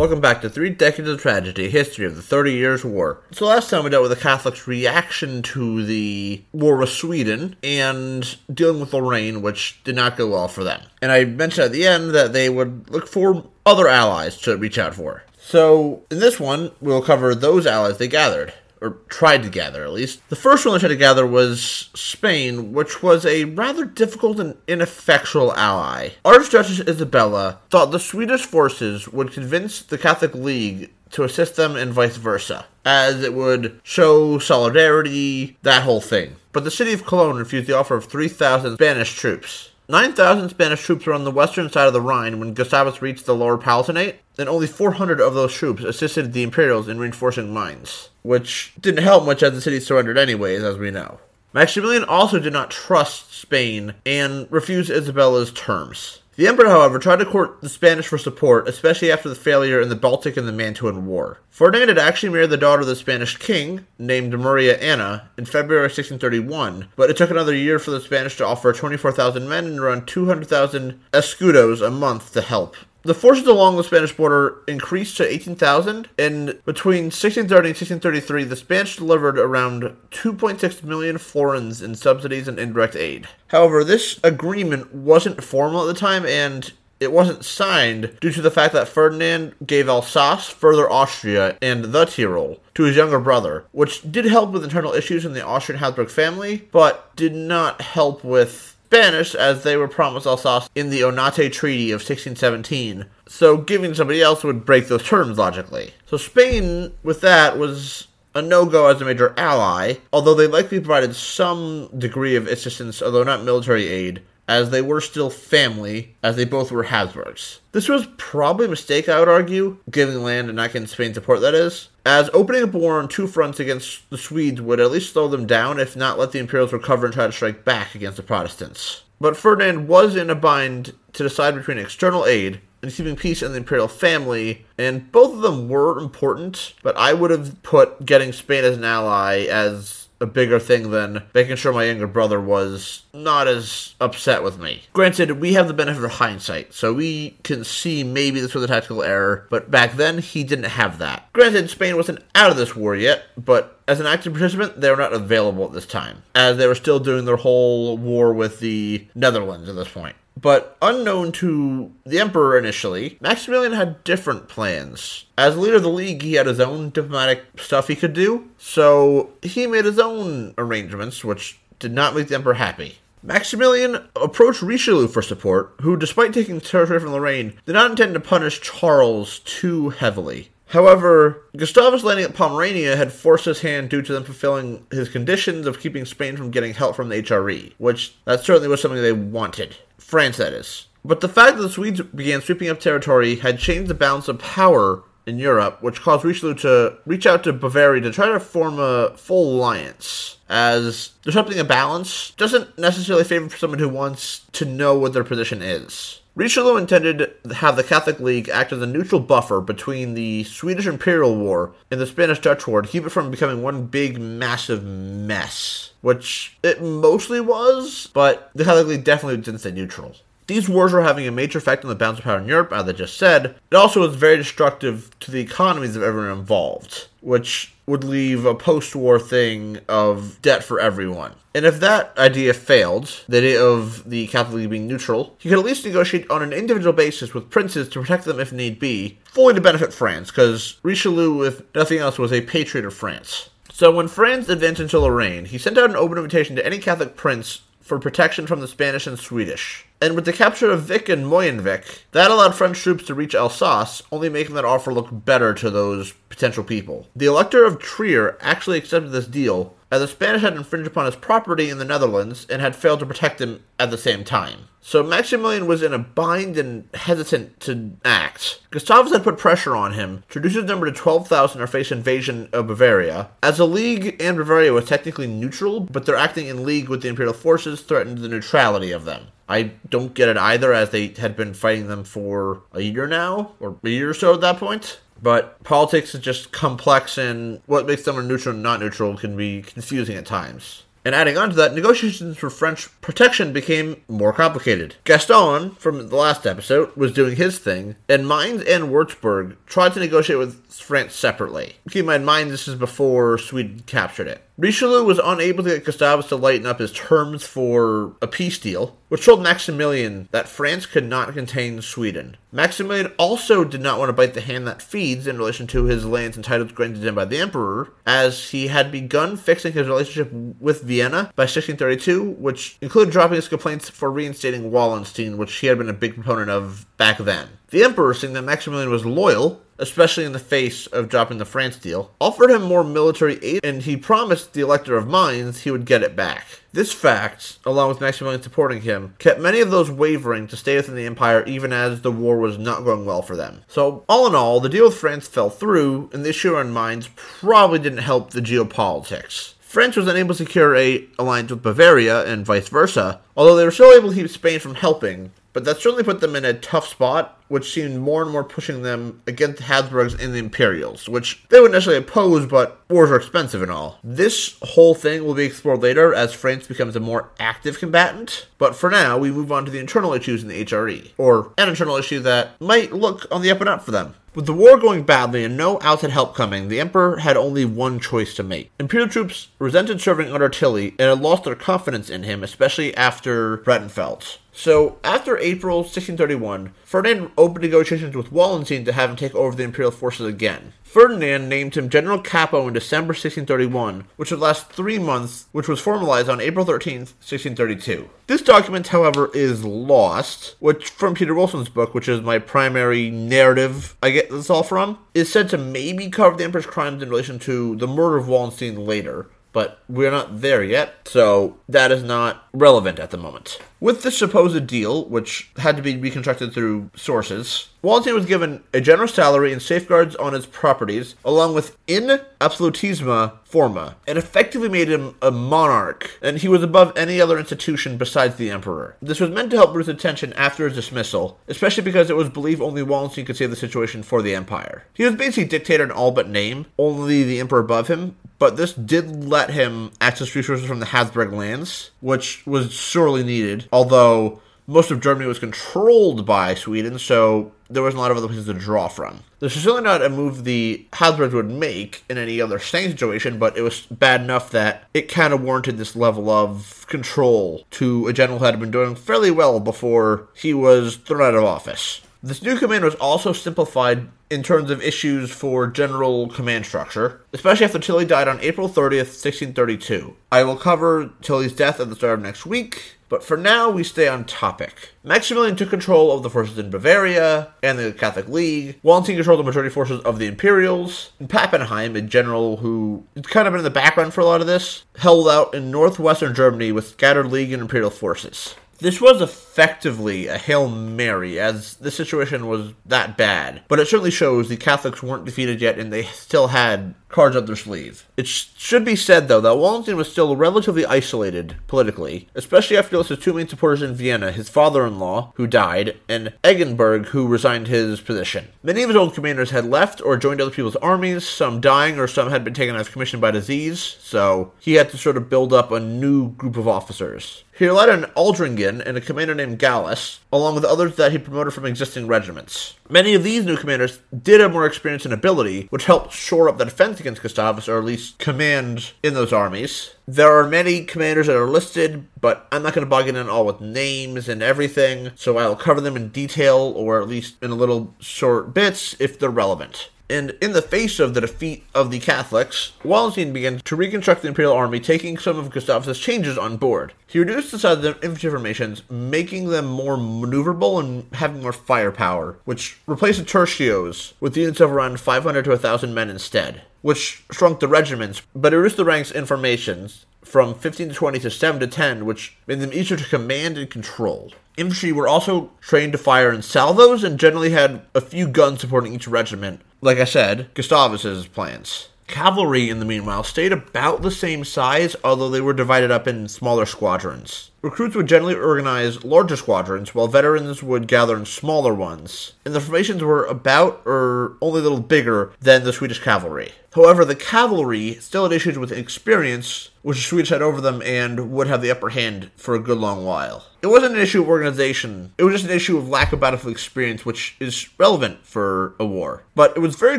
Welcome back to Three Decades of Tragedy, History of the Thirty Years' War. So last time we dealt with the Catholics' reaction to the war with Sweden and dealing with Lorraine, which did not go well for them. And I mentioned at the end that they would look for other allies to reach out for. So in this one, we'll cover those allies they gathered or tried to gather at least. The first one they tried to gather was Spain, which was a rather difficult and ineffectual ally. Archduchess Isabella thought the Swedish forces would convince the Catholic League to assist them and vice versa, as it would show solidarity, that whole thing. But the city of Cologne refused the offer of 3,000 Spanish troops. 9,000 Spanish troops were on the western side of the Rhine when Gustavus reached the Lower Palatinate, and only 400 of those troops assisted the Imperials in reinforcing Mainz, which didn't help much as the city surrendered anyways, as we know. Maximilian also did not trust Spain and refused Isabella's terms. The emperor, however, tried to court the Spanish for support, especially after the failure in the Baltic and the Mantuan War. Ferdinand had actually married the daughter of the Spanish king, named Maria Anna, in February 1631, but it took another year for the Spanish to offer 24,000 men and around 200,000 escudos a month to help. The forces along the Spanish border increased to 18,000, and between 1630 and 1633, the Spanish delivered around 2.6 million florins in subsidies and indirect aid. However, this agreement wasn't formal at the time, and it wasn't signed due to the fact that Ferdinand gave Alsace, further Austria, and the Tyrol to his younger brother, which did help with internal issues in the Austrian Habsburg family, but did not help with Spanish as they were promised Alsace in the Oñate Treaty of 1617. So giving somebody else would break those terms logically. So Spain, with that, was a no-go as a major ally, although they likely provided some degree of assistance, although not military aid, as they were still family, as they both were Habsburgs. This was probably a mistake, I would argue, giving land and not getting Spain support, that is, as opening up war on two fronts against the Swedes would at least slow them down, if not let the Imperials recover and try to strike back against the Protestants. But Ferdinand was in a bind to decide between external aid and keeping peace in the imperial family, and both of them were important, but I would have put getting Spain as an ally as a bigger thing than making sure my younger brother was not as upset with me. Granted, we have the benefit of hindsight, so we can see maybe this was a tactical error, but back then he didn't have that. Granted, Spain wasn't out of this war yet, but as an active participant, they were not available at this time, as they were still doing their whole war with the Netherlands at this point. But unknown to the Emperor initially, Maximilian had different plans. As leader of the League, he had his own diplomatic stuff he could do, so he made his own arrangements, which did not make the Emperor happy. Maximilian approached Richelieu for support, who, despite taking territory from Lorraine, did not intend to punish Charles too heavily. However, Gustavus landing at Pomerania had forced his hand due to them fulfilling his conditions of keeping Spain from getting help from the HRE, which that certainly was something they wanted. France, that is. But the fact that the Swedes began sweeping up territory had changed the balance of power in Europe, which caused Richelieu to reach out to Bavaria to try to form a full alliance. As disrupting a balance doesn't necessarily favor someone who wants to know what their position is. Richelieu intended to have the Catholic League act as a neutral buffer between the Swedish Imperial War and the Spanish Dutch War to keep it from becoming one big, massive mess. Which it mostly was, but the Catholic League definitely didn't stay neutral. These wars were having a major effect on the balance of power in Europe, as I just said. It also was very destructive to the economies of everyone involved, which would leave a post war thing of debt for everyone. And if that idea failed, the idea of the Catholic League being neutral, he could at least negotiate on an individual basis with princes to protect them if need be, fully to benefit France, because Richelieu, if nothing else, was a patriot of France. So when France advanced into Lorraine, he sent out an open invitation to any Catholic prince for protection from the Spanish and Swedish. And with the capture of Vic and Moyenvic, that allowed French troops to reach Alsace, only making that offer look better to those potential people. The Elector of Trier actually accepted this deal, as the Spanish had infringed upon his property in the Netherlands and had failed to protect him at the same time. So Maximilian was in a bind and hesitant to act. Gustavus had put pressure on him to reduce his number to 12,000 or face invasion of Bavaria. As the League and Bavaria was technically neutral, but their acting in league with the Imperial forces threatened the neutrality of them. I don't get it either, as they had been fighting them for a year now, or a year or so at that point. But politics is just complex, and what makes someone neutral and not neutral can be confusing at times. And adding on to that, negotiations for French protection became more complicated. Gaston, from the last episode, was doing his thing, and Mainz and Würzburg tried to negotiate with France separately. Keep in mind, this is before Sweden captured it. Richelieu was unable to get Gustavus to lighten up his terms for a peace deal, which told Maximilian that France could not contain Sweden. Maximilian also did not want to bite the hand that feeds in relation to his lands and titles granted him by the emperor, as he had begun fixing his relationship with Vienna by 1632, which included dropping his complaints for reinstating Wallenstein, which he had been a big proponent of back then. The emperor, seeing that Maximilian was loyal, especially in the face of dropping the France deal, offered him more military aid, and he promised the Elector of Mainz he would get it back. This fact, along with Maximilian supporting him, kept many of those wavering to stay within the empire even as the war was not going well for them. So, all in all, the deal with France fell through, and the issue on Mainz probably didn't help the geopolitics. France was unable to secure a alliance with Bavaria and vice versa, although they were still able to keep Spain from helping, but that certainly put them in a tough spot, which seemed more and more pushing them against the Habsburgs and the Imperials, which they wouldn't necessarily oppose, but wars are expensive and all. This whole thing will be explored later as France becomes a more active combatant, but for now, we move on to the internal issues in the HRE, or an internal issue that might look on the up and up for them. With the war going badly and no outside help coming, the Emperor had only one choice to make. Imperial troops resented serving under Tilly and had lost their confidence in him, especially after Breitenfeld. So, after April 1631, Ferdinand opened negotiations with Wallenstein to have him take over the imperial forces again. Ferdinand named him General Capo in December 1631, which would last three months, which was formalized on April 13, 1632. This document, however, is lost, which from Peter Wilson's book, which is my primary narrative I get this all from, is said to maybe cover the Emperor's crimes in relation to the murder of Wallenstein later but we're not there yet, so that is not relevant at the moment. With the supposed deal, which had to be reconstructed through sources, Wallenstein was given a generous salary and safeguards on his properties, along with in absolutissima forma, and effectively made him a monarch, and he was above any other institution besides the emperor. This was meant to help reduce attention after his dismissal, especially because it was believed only Wallenstein could save the situation for the empire. He was basically dictator in all but name, only the emperor above him, but this did let him access resources from the Habsburg lands, which was sorely needed, although most of Germany was controlled by Sweden, so there wasn't a lot of other places to draw from. This is certainly not a move the Habsburgs would make in any other same situation, but it was bad enough that it kind of warranted this level of control to a general who had been doing fairly well before he was thrown out of office. This new command was also simplified in terms of issues for general command structure, especially after Tilly died on April 30th, 1632. I will cover Tilly's death at the start of next week, but for now we stay on topic. Maximilian took control of the forces in Bavaria and the Catholic League, Wallenstein controlled the majority forces of the Imperials, and Pappenheim, a general who kind of been in the background for a lot of this, held out in northwestern Germany with scattered League and Imperial forces. This was effectively a Hail Mary, as the situation was that bad. But it certainly shows the Catholics weren't defeated yet and they still had cards up their sleeve. It sh- should be said, though, that Wallenstein was still relatively isolated politically, especially after he lost his two main supporters in Vienna his father in law, who died, and Eggenberg, who resigned his position. Many of his old commanders had left or joined other people's armies, some dying or some had been taken out of commission by disease, so he had to sort of build up a new group of officers. He relied on Aldringen and a commander named Gallas, along with others that he promoted from existing regiments. Many of these new commanders did have more experience and ability, which helped shore up the defense against Gustavus, or at least command in those armies. There are many commanders that are listed, but I'm not going to bog in all with names and everything, so I'll cover them in detail, or at least in a little short bits if they're relevant and in the face of the defeat of the Catholics, Wallenstein began to reconstruct the Imperial Army, taking some of Gustavus' changes on board. He reduced the size of the infantry formations, making them more maneuverable and having more firepower, which replaced the tertios with units of around 500 to 1,000 men instead, which shrunk the regiments, but reduced the ranks in formations from 15 to 20 to 7 to 10, which made them easier to command and control. Infantry were also trained to fire in salvos and generally had a few guns supporting each regiment, like I said, Gustavus's plans. Cavalry, in the meanwhile, stayed about the same size, although they were divided up in smaller squadrons. Recruits would generally organize larger squadrons, while veterans would gather in smaller ones, and the formations were about or only a little bigger than the Swedish cavalry. However, the cavalry still had issues with experience, which the Swedes had over them and would have the upper hand for a good long while. It wasn't an issue of organization, it was just an issue of lack of battlefield experience, which is relevant for a war. But it was very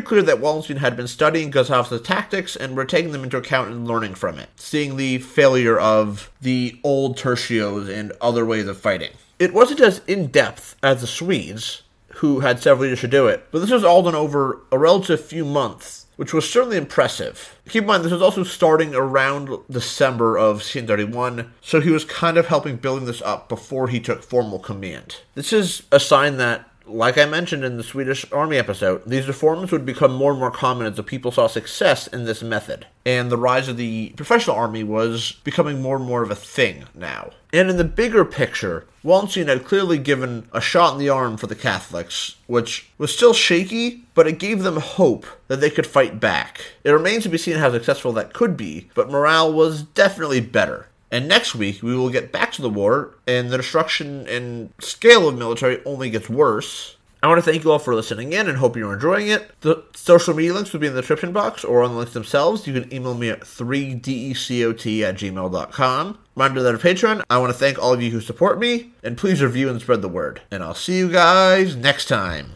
clear that Wallenstein had been studying Gustav's tactics and were taking them into account and learning from it, seeing the failure of the old tertios and other ways of fighting. It wasn't as in depth as the Swedes, who had several years to do it, but this was all done over a relative few months which was certainly impressive. Keep in mind, this was also starting around December of 1631, so he was kind of helping building this up before he took formal command. This is a sign that like I mentioned in the Swedish Army episode, these reforms would become more and more common as the people saw success in this method. And the rise of the professional army was becoming more and more of a thing now. And in the bigger picture, Wallenstein had clearly given a shot in the arm for the Catholics, which was still shaky, but it gave them hope that they could fight back. It remains to be seen how successful that could be, but morale was definitely better. And next week, we will get back to the war, and the destruction and scale of military only gets worse. I want to thank you all for listening in and hope you're enjoying it. The social media links will be in the description box or on the links themselves. You can email me at 3decot at gmail.com. Reminder that on Patreon, I want to thank all of you who support me, and please review and spread the word. And I'll see you guys next time.